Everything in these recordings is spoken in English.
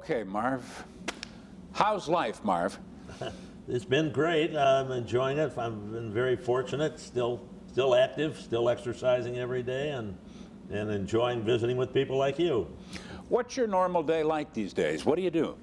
Okay, Marv. How's life, Marv? It's been great. I'm enjoying it. I've been very fortunate. Still, still active. Still exercising every day, and and enjoying visiting with people like you. What's your normal day like these days? What do you do?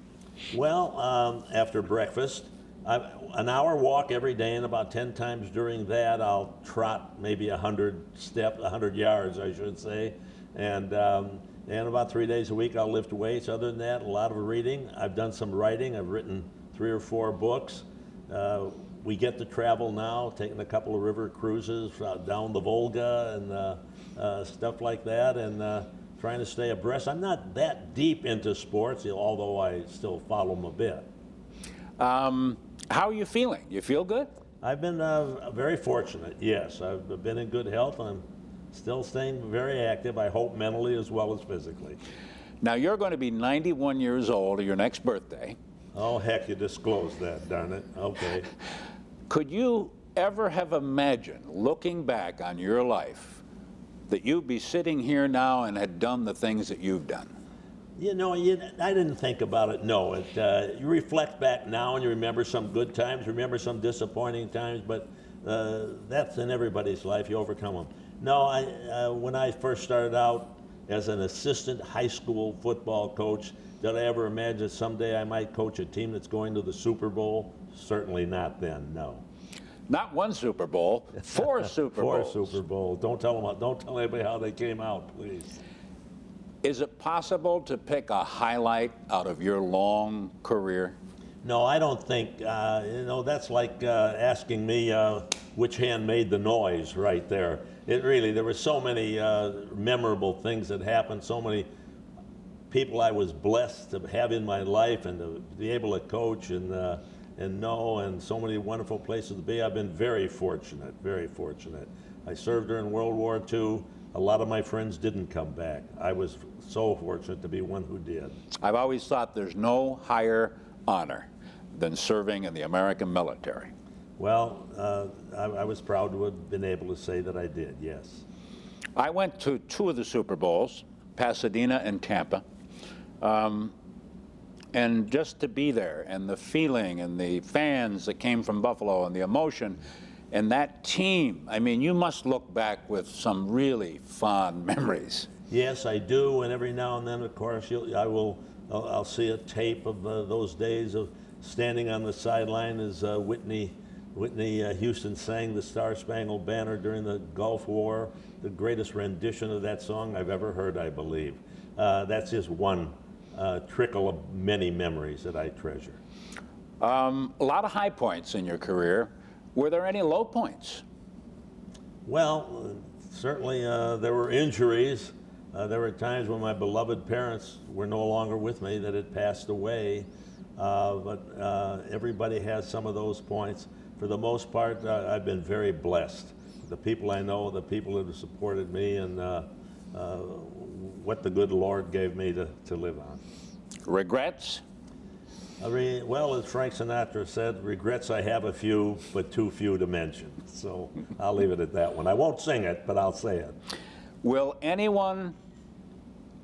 Well, um, after breakfast, I, an hour walk every day, and about 10 times during that, I'll trot maybe a 100 step, 100 yards, I should say. And, um, and about three days a week, I'll lift weights. Other than that, a lot of reading. I've done some writing. I've written three or four books. Uh, we get to travel now, taking a couple of river cruises uh, down the Volga and uh, uh stuff like that. And uh, trying to stay abreast. I'm not that deep into sports, although I still follow them a bit. Um, how are you feeling? You feel good? I've been uh, very fortunate, yes. I've been in good health. I'm still staying very active, I hope mentally as well as physically. Now, you're going to be 91 years old your next birthday. Oh, heck, you disclosed that, darn it. Okay. Could you ever have imagined looking back on your life that you'd be sitting here now and had done the things that you've done? You know, you, I didn't think about it. No, it, uh, you reflect back now and you remember some good times, remember some disappointing times, but uh, that's in everybody's life. You overcome them. No, I, uh, when I first started out as an assistant high school football coach, did I ever imagine someday I might coach a team that's going to the Super Bowl? Certainly not then. No. Not one Super Bowl, four Super Bowls. Four Super Bowls. Don't tell them. Don't tell anybody how they came out, please. Is it possible to pick a highlight out of your long career? No, I don't think. Uh, you know, that's like uh, asking me uh, which hand made the noise right there. It really, there were so many uh, memorable things that happened, so many people I was blessed to have in my life and to be able to coach and uh, and know and so many wonderful places to be. I've been very fortunate, very fortunate. I served during World War II. A lot of my friends didn't come back. I was so fortunate to be one who did. I've always thought there's no higher honor than serving in the American military. Well, uh, I, I, was proud to have been able to say that I did, yes. I went to two of the Super Bowls, Pasadena and Tampa. Um, and just to be there and the feeling and the fans that came from Buffalo and the emotion and that team, I mean, you must look back with some really fond memories. Yes, I do, and every now and then, of course, I will. I'll, I'll, see a tape of uh, those days of standing on the sideline as uh, Whitney, Whitney uh, Houston sang the Star Spangled Banner during the Gulf War, the greatest rendition of that song I've ever heard, I believe. Uh, that's just one uh, trickle of many memories that I treasure. Um, a lot of high points in your career. Were there any low points? Well, certainly uh, there were injuries. Uh, there were times when my beloved parents were no longer with me, that had passed away. Uh, but uh, everybody has some of those points. For the most part, uh, I've been very blessed. The people I know, the people that have supported me, and what the good Lord gave me to, to live on. Regrets? Re, well, as Frank Sinatra said, regrets I have a few, but too few to mention. So I'll leave it at that one. I won't sing it, but I'll say it. Will anyone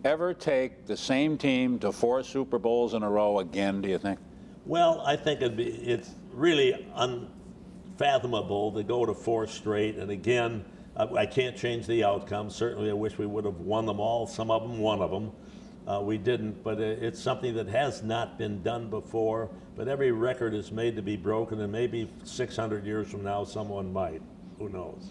ever take the same team to four Super Bowls in a row again, do you think? Well, I think it'd be, it's really unfathomable to go to four straight. And again, I can't change the outcome. Certainly, I wish we would have won them all. Some of them, one of them. Uh, we didn't, but it's something that has not been done before. But every record is made to be broken, and maybe 600 years from now, someone might. Who knows?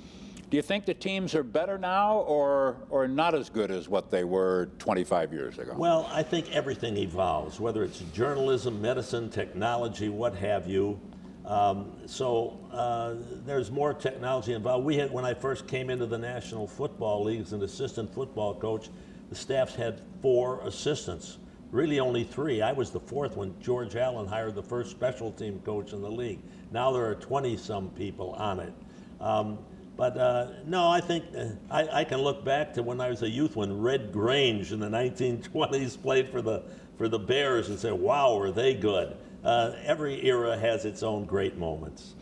Do you think the teams are better now or, or not as good as what they were 25 years ago? Well, I think everything evolves, whether it's journalism, medicine, technology, what have you. Um, so uh, there's more technology involved. We had, when I first came into the National Football League as an assistant football coach, the staffs had four assistants. Really, only three. I was the fourth when George Allen hired the first special team coach in the league. Now there are 20 some people on it. Um, but uh, no, I think uh, I, I, can look back to when I was a youth when Red Grange in the 1920s played for the for the Bears and say, "Wow, are they good?" uh, every era has its own great moments.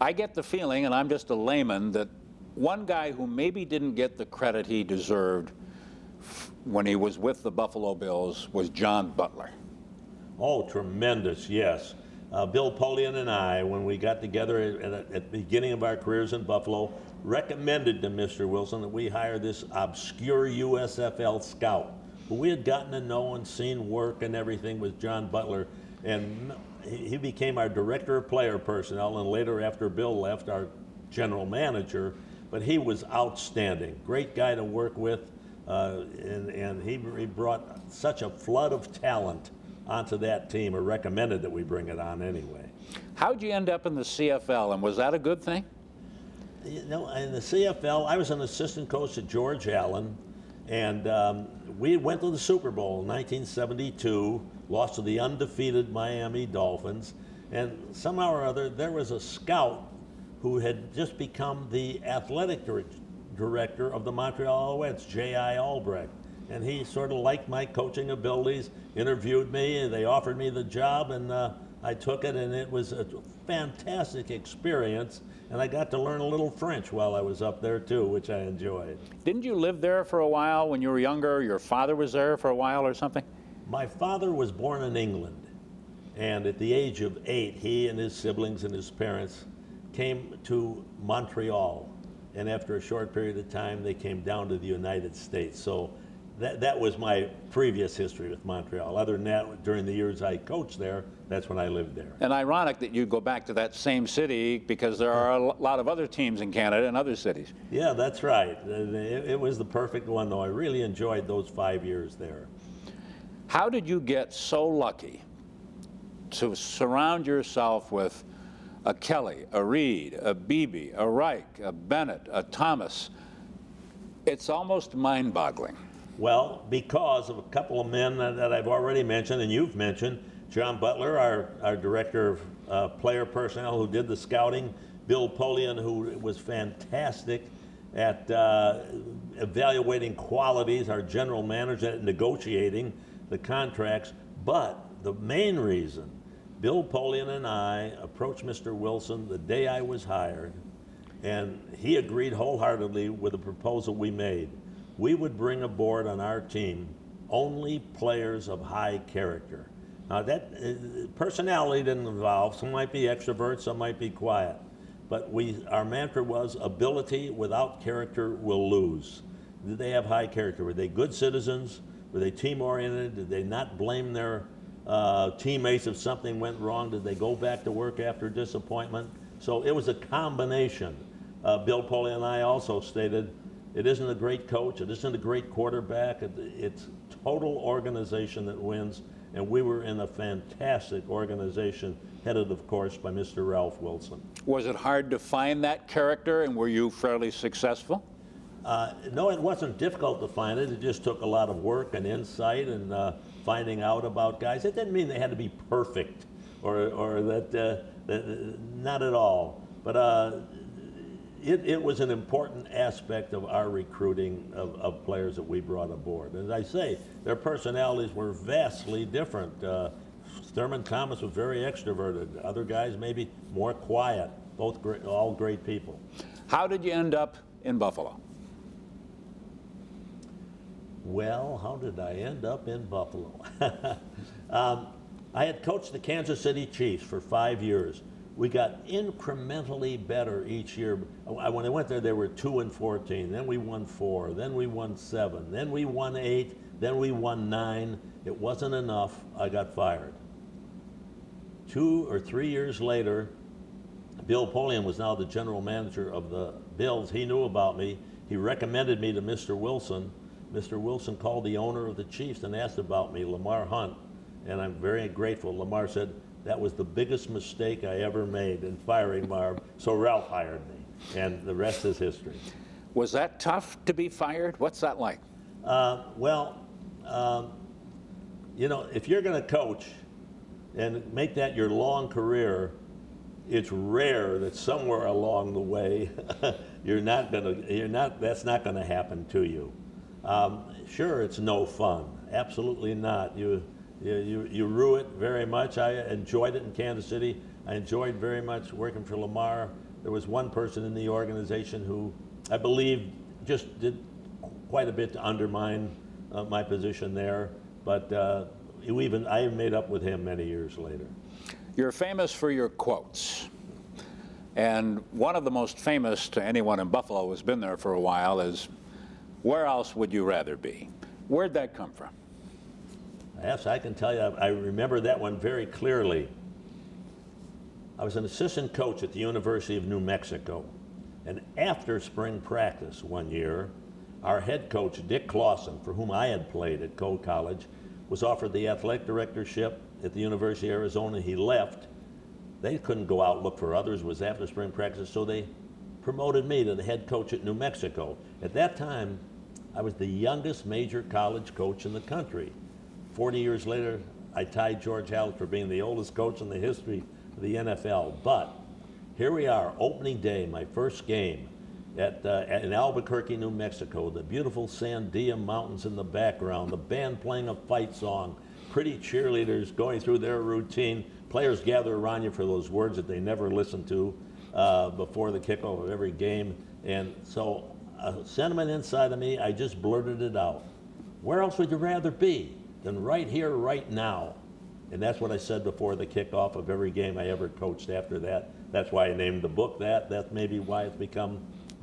I get the feeling, and I'm just a layman, that one guy who maybe didn't get the credit he deserved when he was with the Buffalo Bills was John Butler. Oh, tremendous, yes. Uh, Bill Polian and I, when we got together at, at, the beginning of our careers in Buffalo, recommended to Mr. Wilson that we hire this obscure USFL scout who we had gotten to know and seen work and everything with John Butler. And he became our director of player personnel, and later, after Bill left, our general manager. But he was outstanding, great guy to work with, uh, and, and he, he brought such a flood of talent onto that team, or recommended that we bring it on anyway. How'd you end up in the CFL, and was that a good thing? You know, in the CFL, I was an assistant coach at George Allen, and um, we went to the Super Bowl in 1972, lost to the undefeated Miami Dolphins, and somehow or other there was a scout who had just become the athletic director of the Montreal Alouettes, J.I. Albrecht. And he sort of liked my coaching abilities, interviewed me, and they offered me the job, and uh, I took it, and it was a fantastic experience. And I got to learn a little French while I was up there too, which I enjoyed. Didn't you live there for a while when you were younger? Your father was there for a while or something? My father was born in England. And at the age of eight, he and his siblings and his parents came to Montreal. And after a short period of time, they came down to the United States. So that, that was my previous history with Montreal. Other than that, during the years I coached there, that's when I lived there. And ironic that you go back to that same city because there are a lot of other teams in Canada and other cities. Yeah, that's right. Uh, it, it was the perfect one, though. I really enjoyed those five years there. How did you get so lucky to surround yourself with a Kelly, a Reed, a Beebe, a Reich, a Bennett, a Thomas? It's almost mind boggling. Well, because of a couple of men that I've already mentioned and you've mentioned John Butler, our, our director of uh, player personnel who did the scouting, Bill Polian, who was fantastic at uh, evaluating qualities, our general manager at negotiating the contracts. But the main reason Bill Polian and I approached Mr. Wilson the day I was hired, and he agreed wholeheartedly with the proposal we made we would bring aboard on our team only players of high character. Now that uh, personality didn't involve. Some might be extroverts, some might be quiet. But we, our mantra was ability without character will lose. Did they have high character? Were they good citizens? Were they team oriented? Did they not blame their uh, teammates if something went wrong? Did they go back to work after disappointment? So it was a combination. Uh, Bill Polian and I also stated it isn't a great coach. It isn't a great quarterback. It, it's total organization that wins. And we were in a fantastic organization, headed, of course, by Mr. Ralph Wilson. Was it hard to find that character, and were you fairly successful? Uh, no, it wasn't difficult to find it. It just took a lot of work and insight and uh, finding out about guys. It didn't mean they had to be perfect, or, or that, uh, that not at all. But uh, it, it was an important aspect of our recruiting of, of players that we brought aboard. As I say, their personalities were vastly different. Uh, Thurman Thomas was very extroverted. Other guys maybe more quiet. Both great, all great people. How did you end up in Buffalo? Well, how did I end up in Buffalo? um, I had coached the Kansas City Chiefs for five years we got incrementally better each year. Uh, when I went there, they were 2 and 14. Then we won 4. Then we won 7. Then we won 8. Then we won 9. It wasn't enough. I got fired. Two or three years later, Bill Polian was now the general manager of the Bills. He knew about me. He recommended me to Mr. Wilson. Mr. Wilson called the owner of the Chiefs and asked about me, Lamar Hunt. And I'm very grateful. Lamar said, that was the biggest mistake I ever made in firing Marv. So Ralph hired me, and the rest is history. Was that tough to be fired? What's that like? Uh, well, um, you know, if you're going to coach and make that your long career, it's rare that somewhere along the way you're not going to, you're not, that's not going to happen to you. Um, sure, it's no fun. Absolutely not. You, you, you, rue it very much. I enjoyed it in Kansas City. I enjoyed very much working for Lamar. There was one person in the organization who I believe just did quite a bit to undermine uh, my position there. But uh, even I made up with him many years later. You're famous for your quotes. And one of the most famous to anyone in Buffalo who's been there for a while is, Where else would you rather be? Where'd that come from? Yes, I can tell you, I remember that one very clearly. I was an assistant coach at the University of New Mexico. And after spring practice one year, our head coach, Dick Clausen, for whom I had played at Coe College, was offered the athletic directorship at the University of Arizona. He left. They couldn't go out look for others. It was after spring practice, so they promoted me to the head coach at New Mexico. At that time, I was the youngest major college coach in the country. 40 years later, I tied George Halas for being the oldest coach in the history of the NFL. But here we are, opening day, my first game at, uh, in Albuquerque, New Mexico. The beautiful Sandia Mountains in the background, the band playing a fight song, pretty cheerleaders going through their routine. Players gather around you for those words that they never listen to uh, before the kickoff of every game. And so, a sentiment inside of me, I just blurted it out. Where else would you rather be than right here, right now? And that's what I said before the kickoff of every game I ever coached after that. That's why I named the book that. That's maybe why it's become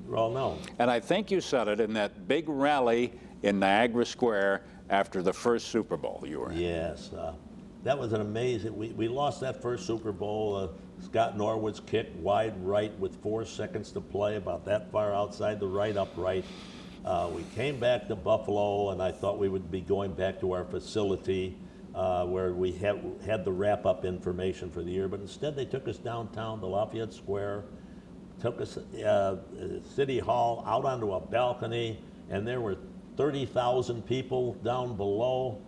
well known. And I think you said it in that big rally in Niagara Square after the first Super Bowl you were in. Yes. Uh, that was an amazing. We, we lost that first Super Bowl. Uh, Scott Norwood's kick wide right with four seconds to play, about that far outside the right upright. Uh, we came back to Buffalo, and I thought we would be going back to our facility uh, where we had, had the wrap up information for the year, but instead they took us downtown to Lafayette Square took us uh, City Hall out onto a balcony, and there were 30,000 people down below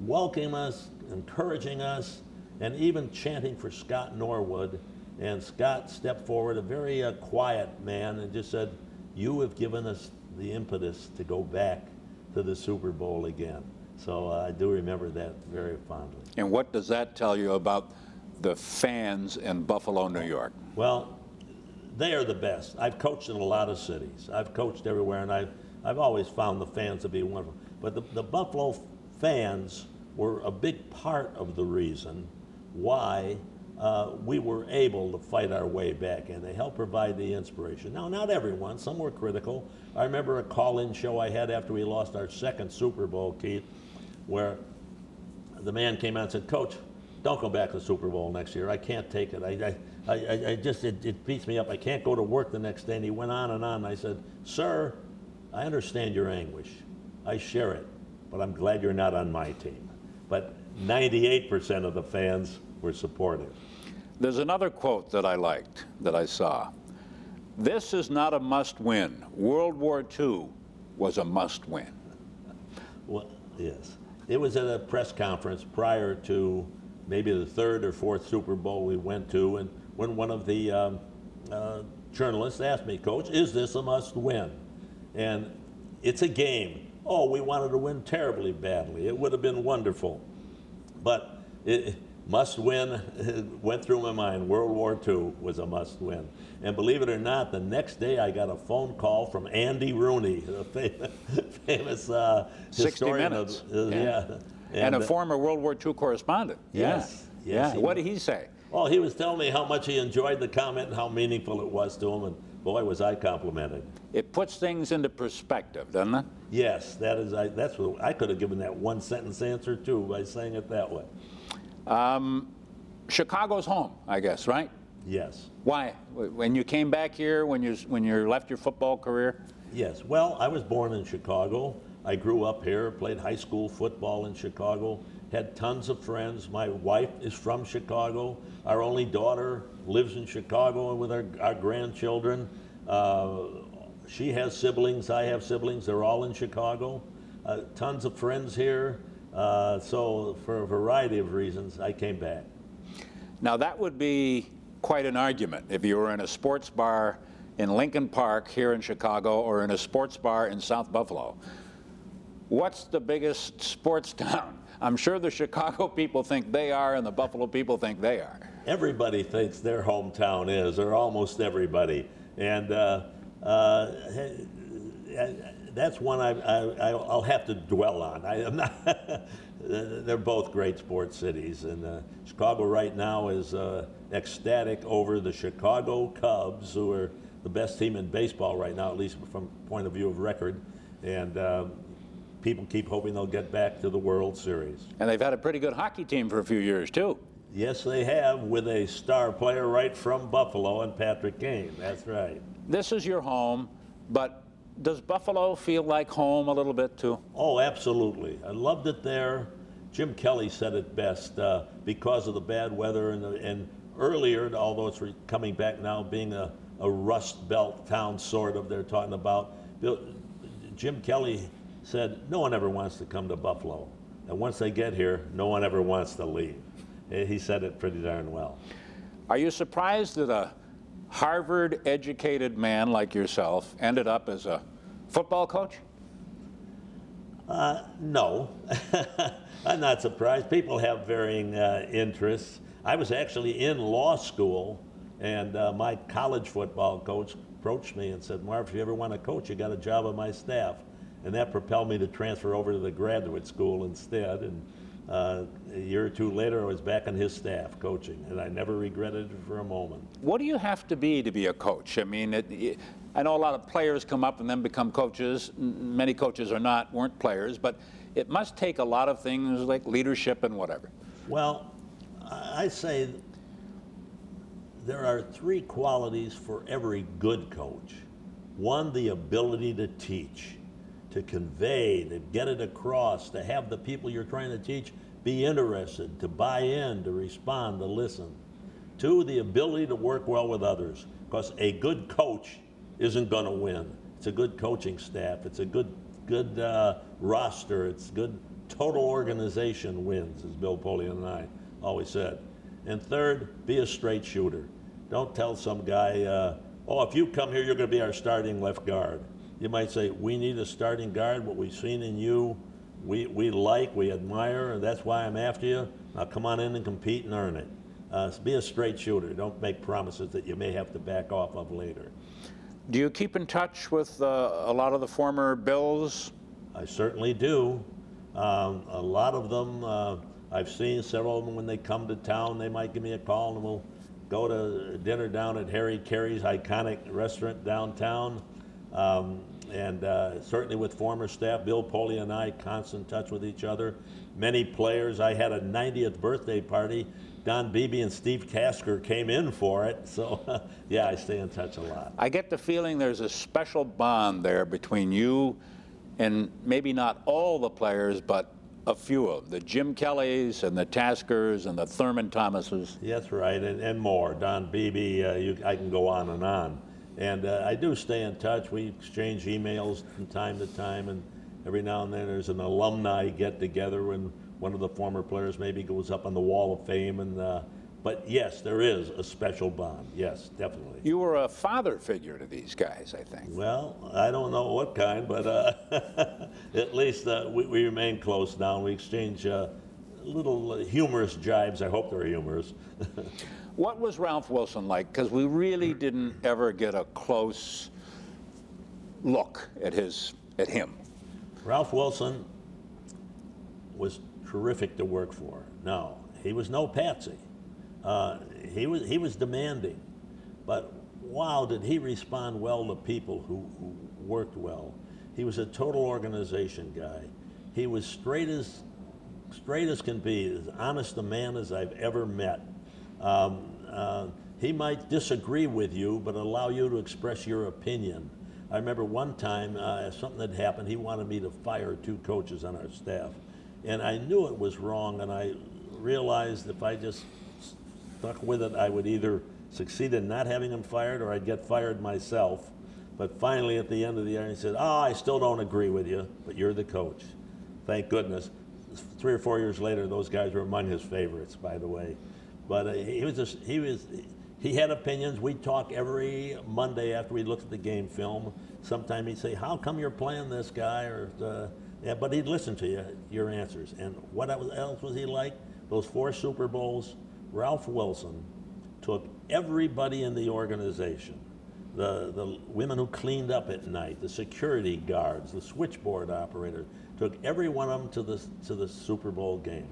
welcoming us, encouraging us, and even chanting for Scott Norwood. And Scott stepped forward, a very uh, quiet man, and just said, You have given us the impetus to go back to the Super Bowl again. So uh, I do remember that very fondly. And what does that tell you about the fans in Buffalo, New York? Well, they are the best. I've coached in a lot of cities. I've coached everywhere, and I've, I've always found the fans to be wonderful. But the, the Buffalo fans were a big part of the reason why uh, we were able to fight our way back, and they helped provide the inspiration. Now, not everyone, some were critical. I remember a call in show I had after we lost our second Super Bowl, Keith, where the man came out and said, Coach, don't go back to the Super Bowl next year. I can't take it. I, I, I, I just, it, it beats me up. I can't go to work the next day. And he went on and on. And I said, Sir, I understand your anguish. I share it, but I'm glad you're not on my team. But 98% of the fans were supportive. There's another quote that I liked that I saw. This is not a must win. World War II was a must win. Well, yes. It was at a press conference prior to maybe the third or fourth Super Bowl we went to, and when one of the um, uh, journalists asked me, Coach, is this a must win? And it's a game. Oh, we wanted to win terribly badly. It would have been wonderful. But it, must win went through my mind. World War II was a must win. And believe it or not, the next day I got a phone call from Andy Rooney, the famous, famous uh, 60 minutes. Of, uh, yeah. yeah. And, and, a former World War II correspondent. Yes. Yeah. yes yeah. What did he say? Well, he was telling me how much he enjoyed the comment and how meaningful it was to him, and boy, was I complimented. It puts things into perspective, doesn't it? Yes, that is. I, that's what I could have given that one sentence answer too by saying it that way. Um, Chicago's home, I guess, right? Yes. Why? When you came back here, when you when you left your football career? Yes. Well, I was born in Chicago. I grew up here, played high school football in Chicago, had tons of friends. My wife is from Chicago. Our only daughter lives in Chicago with our, our grandchildren. Uh, she has siblings, I have siblings, they're all in Chicago. Uh, tons of friends here. Uh, so, for a variety of reasons, I came back. Now, that would be quite an argument if you were in a sports bar in Lincoln Park here in Chicago or in a sports bar in South Buffalo what's the biggest sports town? I'm sure the Chicago people think they are, and the Buffalo people think they are. Everybody thinks their hometown is, or almost everybody. And uh, uh, that's one I, I, I'll have to dwell on. I am not they're both great sports cities, and uh, Chicago right now is uh, ecstatic over the Chicago Cubs, who are the best team in baseball right now, at least from point of view of record, and um, people keep hoping they'll get back to the World Series. And they've had a pretty good hockey team for a few years too. Yes, they have, with a star player right from Buffalo and Patrick Kane. That's right. This is your home, but does Buffalo feel like home a little bit too? Oh, absolutely. I loved it there. Jim Kelly said it best uh, because of the bad weather and, and earlier, although it's re- coming back now, being a, a Rust Belt town, sort of, they're talking about. Bill, Jim Kelly said, No one ever wants to come to Buffalo. And once they get here, no one ever wants to leave. He said it pretty darn well. Are you surprised that a Harvard educated man like yourself ended up as a football coach? Uh, no, I'm not surprised. People have varying uh, interests. I was actually in law school, and uh, my college football coach approached me and said, Marv, if you ever want to coach, you got a job on my staff. And that propelled me to transfer over to the graduate school instead. And uh, a year or two later, I was back on his staff coaching, and I never regretted it for a moment. What do you have to be to be a coach? I mean, it, I know a lot of players come up and then become coaches. Many coaches are not, weren't players, but it must take a lot of things like leadership and whatever. Well, I say there are three qualities for every good coach. One, the ability to teach, to convey, to get it across, to have the people you're trying to teach be interested, to buy in, to respond, to listen. Two, the ability to work well with others, because a good coach isn't going to win. It's a good coaching staff. It's a good good uh, roster. It's good total organization wins, as Bill Polian and I always said. And third, be a straight shooter. Don't tell some guy, uh, oh, if you come here, you're going to be our starting left guard. You might say, we need a starting guard. What we've seen in you, we, we like, we admire, and that's why I'm after you. Now come on in and compete and earn it. Uh, be a straight shooter. Don't make promises that you may have to back off of later. Do you keep in touch with uh, a lot of the former Bills? I certainly do. Um, a lot of them, uh, I've seen several of them when they come to town, they might give me a call and we'll go to dinner down at Harry Caray's iconic restaurant downtown. Um, and uh, certainly with former staff, Bill Polian and I, constant touch with each other. Many players. I had a 90th birthday party Don Beebe and Steve Tasker came in for it. So, yeah, I stay in touch a lot. I get the feeling there's a special bond there between you and maybe not all the players, but a few of them, the Jim Kellys and the Taskers and the Thurman Thomases. Yes, right, and, and more. Don Beebe, uh, you, I can go on and on. And uh, I do stay in touch. We exchange emails from time to time, and every now and then there's an alumni get together and one of the former players maybe goes up on the Wall of Fame. And uh, but yes, there is a special bond. Yes, definitely. You were a father figure to these guys, I think. Well, I don't know what kind, but uh, at least uh, we, we, remain close now. We exchange uh, little humorous jibes. I hope they're humorous. what was Ralph Wilson like? Because we really didn't ever get a close look at his at him. Ralph Wilson was terrific to work for. No, he was no patsy. Uh, he was he was demanding, but wow, did he respond well to people who, who worked well. He was a total organization guy. He was straight as straight as can be, as honest a man as I've ever met. Um, uh, he might disagree with you, but allow you to express your opinion. I remember one time uh, something had happened. He wanted me to fire two coaches on our staff. And I knew it was wrong, and I realized if I just stuck with it, I would either succeed in not having him fired or I'd get fired myself. But finally, at the end of the year, he said, Oh, I still don't agree with you, but you're the coach. Thank goodness. Three or four years later, those guys were among his favorites, by the way. But uh, he was just, he was, he had opinions. We'd talk every Monday after we looked at the game film. Sometime he'd say, How come you're playing this guy? Or, uh, yeah, but he'd listen to you, your answers. And what else was he like? Those four Super Bowls, Ralph Wilson took everybody in the organization, the, the women who cleaned up at night, the security guards, the switchboard operator, Took every one of them to the to the Super Bowl game.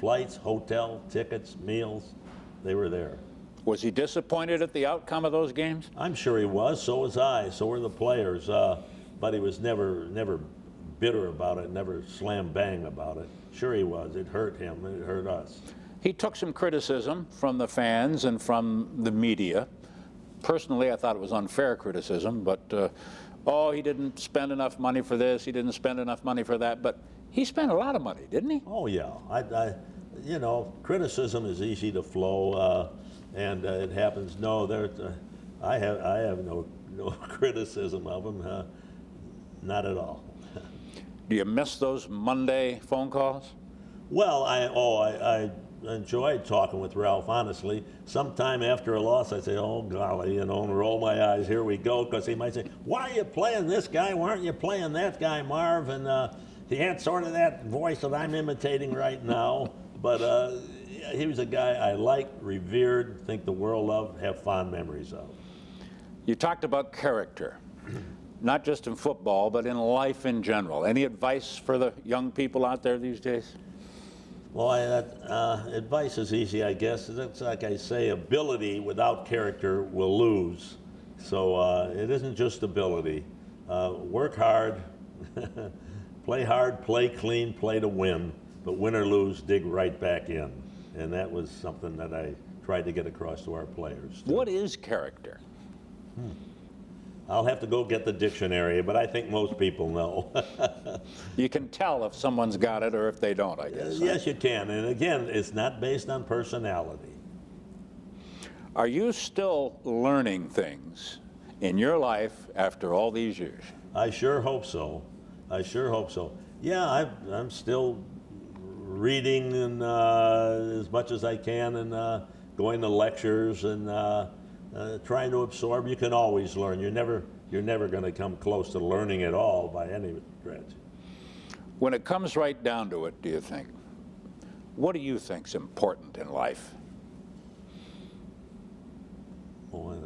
Flights, hotel, tickets, meals, they were there. Was he disappointed at the outcome of those games? I'm sure he was. So was I. So were the players. Uh, but he was never never bitter about it. Never slam bang about it. Sure he was. It hurt him. It hurt us. He took some criticism from the fans and from the media. Personally, I thought it was unfair criticism, but uh, oh, he didn't spend enough money for this, he didn't spend enough money for that. But he spent a lot of money, didn't he? Oh yeah, I, I you know, criticism is easy to flow, uh, and uh, it happens. No, there, uh, I have I have no no criticism of him, uh, not at all. Do you miss those Monday phone calls? Well, I oh I, I enjoyed talking with Ralph, honestly. Sometime after a loss, I say, oh, golly, you know, and roll my eyes, here we go, because he might say, why are you playing this guy? Why aren't you playing that guy, Marv? And uh, he had sort of that voice that I'm imitating right now. But uh, he was a guy I liked, revered, think the world of, have fond memories of. You talked about character, not just in football, but in life in general. Any advice for the young people out there these days? Well, I, uh, advice is easy, I guess. It's like I say, ability without character will lose. So uh, it isn't just ability. Uh, work hard, play hard, play clean, play to win, but win or lose, dig right back in. And that was something that I tried to get across to our players. What is character? Hmm. I'll have to go get the dictionary, but I think most people know. you can tell if someone's got it or if they don't, I guess. yes, you can. And again, it's not based on personality. Are you still learning things in your life after all these years? I sure hope so. I sure hope so. Yeah, I, am still reading and, uh, as much as I can and uh, going to lectures and uh, uh, trying to absorb. You can always learn. You're never you're never going to come close to learning it all by any stretch. When it comes right down to it, do you think? What do you think's important in life? Oh,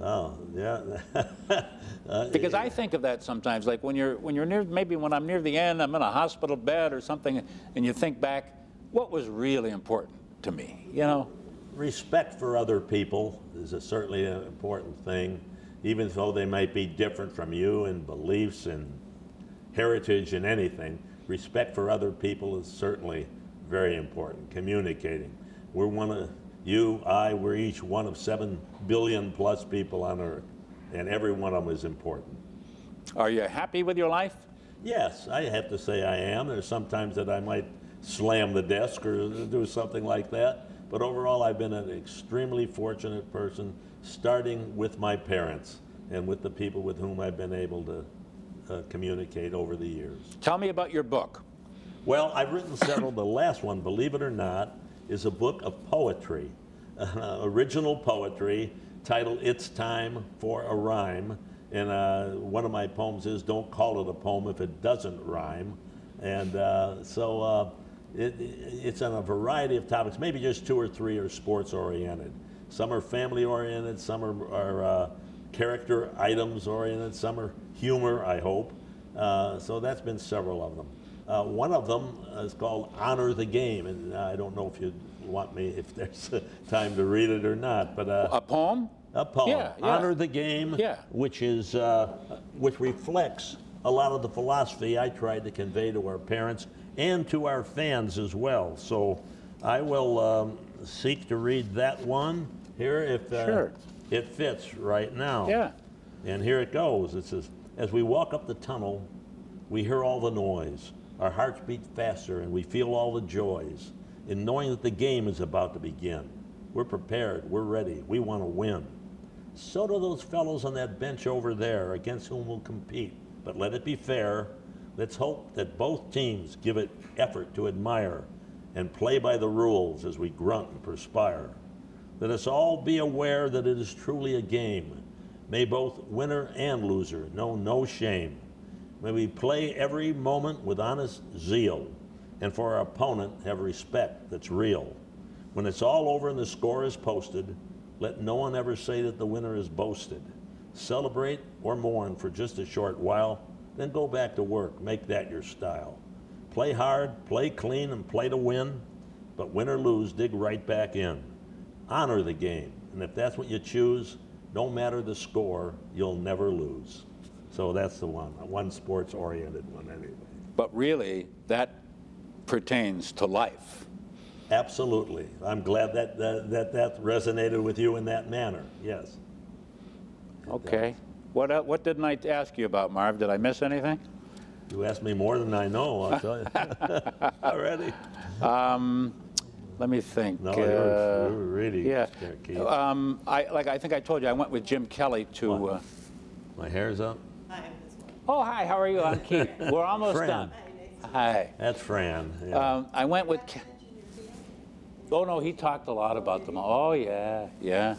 oh yeah. uh, because I think of that sometimes, like when you're when you're near, maybe when I'm near the end, I'm in a hospital bed or something, and you think back, what was really important to me, you know? Respect for other people is a, certainly an important thing, even though they might be different from you in beliefs and heritage and anything. Respect for other people is certainly very important. Communicating. We're one of you, I, we're each one of seven billion plus people on earth, and every one of them is important. Are you happy with your life? Yes, I have to say I am. There's sometimes that I might slam the desk or do something like that. But overall, I've been an extremely fortunate person, starting with my parents and with the people with whom I've been able to uh, communicate over the years. Tell me about your book. Well, I've written several. the last one, believe it or not, is a book of poetry, uh, original poetry titled It's Time for a Rhyme. And uh, one of my poems is Don't Call It a Poem If It Doesn't Rhyme. And uh, so uh, it, it's on a variety of topics. Maybe just two or three are sports oriented. Some are family oriented. Some are, are uh, character items oriented. Some are humor, I hope. Uh, so that's been several of them. Uh, one of them is called Honor the Game, and I don't know if you want me, if there's time to read it or not, but uh, a poem. A poem. Yeah, yeah. Honor the Game, yeah. which is uh, which reflects a lot of the philosophy I tried to convey to our parents and to our fans as well. So I will um, seek to read that one here if uh, sure. it fits right now. Yeah. And here it goes. It says, As we walk up the tunnel, we hear all the noise. Our hearts beat faster and we feel all the joys in knowing that the game is about to begin. We're prepared, we're ready, we want to win. So do those fellows on that bench over there against whom we'll compete. But let it be fair Let's hope that both teams give it effort to admire and play by the rules as we grunt and perspire. Let us all be aware that it is truly a game. May both winner and loser know no shame. May we play every moment with honest zeal, and for our opponent have respect that's real. When it's all over and the score is posted, let no one ever say that the winner is boasted. Celebrate or mourn for just a short while, then go back to work. Make that your style. Play hard, play clean, and play to win, but win or lose, dig right back in. Honor the game, and if that's what you choose, no matter the score, you'll never lose. So that's the one, one sports oriented one anyway. But really, that pertains to life. Absolutely. I'm glad that that, that, that resonated with you in that manner. Yes. Okay. What, el- what didn't I ask you about, Marv? Did I miss anything? You asked me more than I know, I'll tell you. Already. Let me think. No, you're, Uh, you're really Yeah. scared, Keith. Um, I, like I think I told you, I went with Jim Kelly to. What? Uh, My hair's up. Hi. Oh, hi. How are you? I'm Keith. We're almost Fran. done. Hi. That's Fran. Yeah. Um, I went with. Ke- Oh no, he talked a lot about them. Oh yeah, yeah.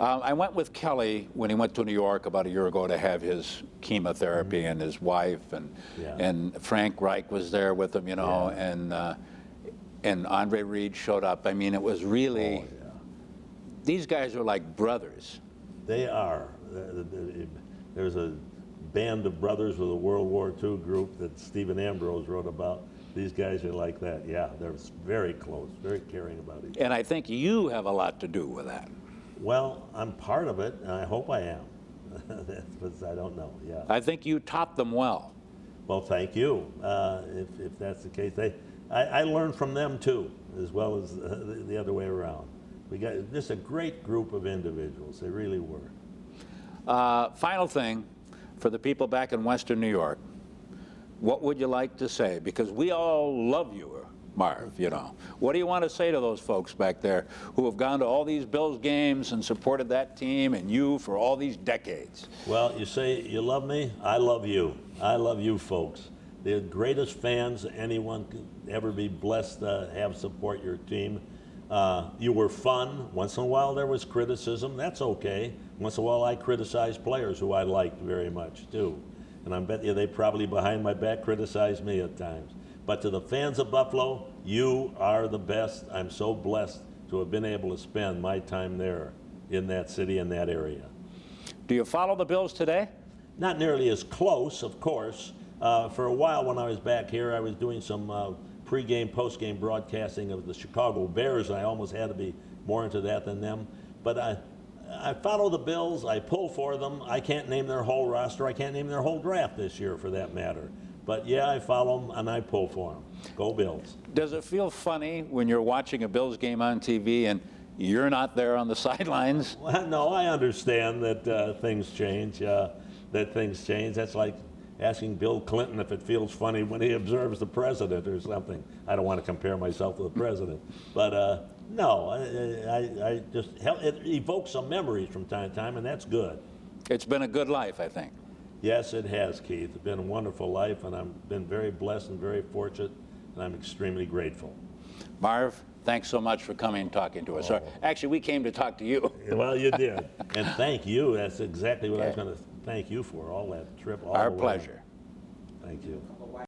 Um, I went with Kelly when he went to New York about a year ago to have his chemotherapy, and his wife and Mm-hmm. Yeah. and Frank Reich was there with him, you know, Yeah. and uh, and Andre Reed showed up. I mean, it was really. Oh, yeah. These guys are like brothers. They are. The- the- the- There's a band of brothers with a World War II group that Stephen Ambrose wrote about. These guys are like that. Yeah, they're very close, very caring about each other. And I think you have a lot to do with that. Well, I'm part of it, and I hope I am. That's what I don't know. Yeah. I think you taught them well. Well, thank you. Uh, if, if that's the case, they, I, I learned from them too, as well as uh, the, the other way around. We got just a great group of individuals. They really were. Uh, final thing for the people back in Western New York, what would you like to say? Because we all love you, Marv, you know. What do you want to say to those folks back there who have gone to all these Bills games and supported that team and you for all these decades? Well, you say you love me. I love you. I love you folks. The greatest fans anyone could ever be blessed to have support your team. Uh, you were fun. Once in a while there was criticism. That's okay. Once in a while I criticized players who I liked very much too. And I bet you they probably behind my back criticized me at times. But to the fans of Buffalo, you are the best. I'm so blessed to have been able to spend my time there in that city, in that area. Do you follow the Bills today? Not nearly as close, of course. Uh, for a while, when I was back here, I was doing some uh, pre-game, post-game broadcasting of the Chicago Bears, and I almost had to be more into that than them. But I, I follow the Bills. I pull for them. I can't name their whole roster. I can't name their whole draft this year, for that matter. But yeah, I follow them and I pull for them. Go Bills. Does it feel funny when you're watching a Bills game on TV and you're not there on the sidelines? Well, no, I understand that uh, things change. Uh, that things change. That's like asking Bill Clinton if it feels funny when he observes the president or something. I don't want to compare myself to the president, but uh, no, I, I, I just it evokes some memories from time to time, and that's good. It's been a good life, I think. Yes, it has, Keith. It's been a wonderful life, and I've been very blessed and very fortunate, and I'm extremely grateful. Marv, thanks so much for coming and talking to us. Or, oh. Actually, we came to talk to you. Well, you did, and thank you. That's exactly what I was going to thank you for. All that trip, all Our pleasure. Thank you.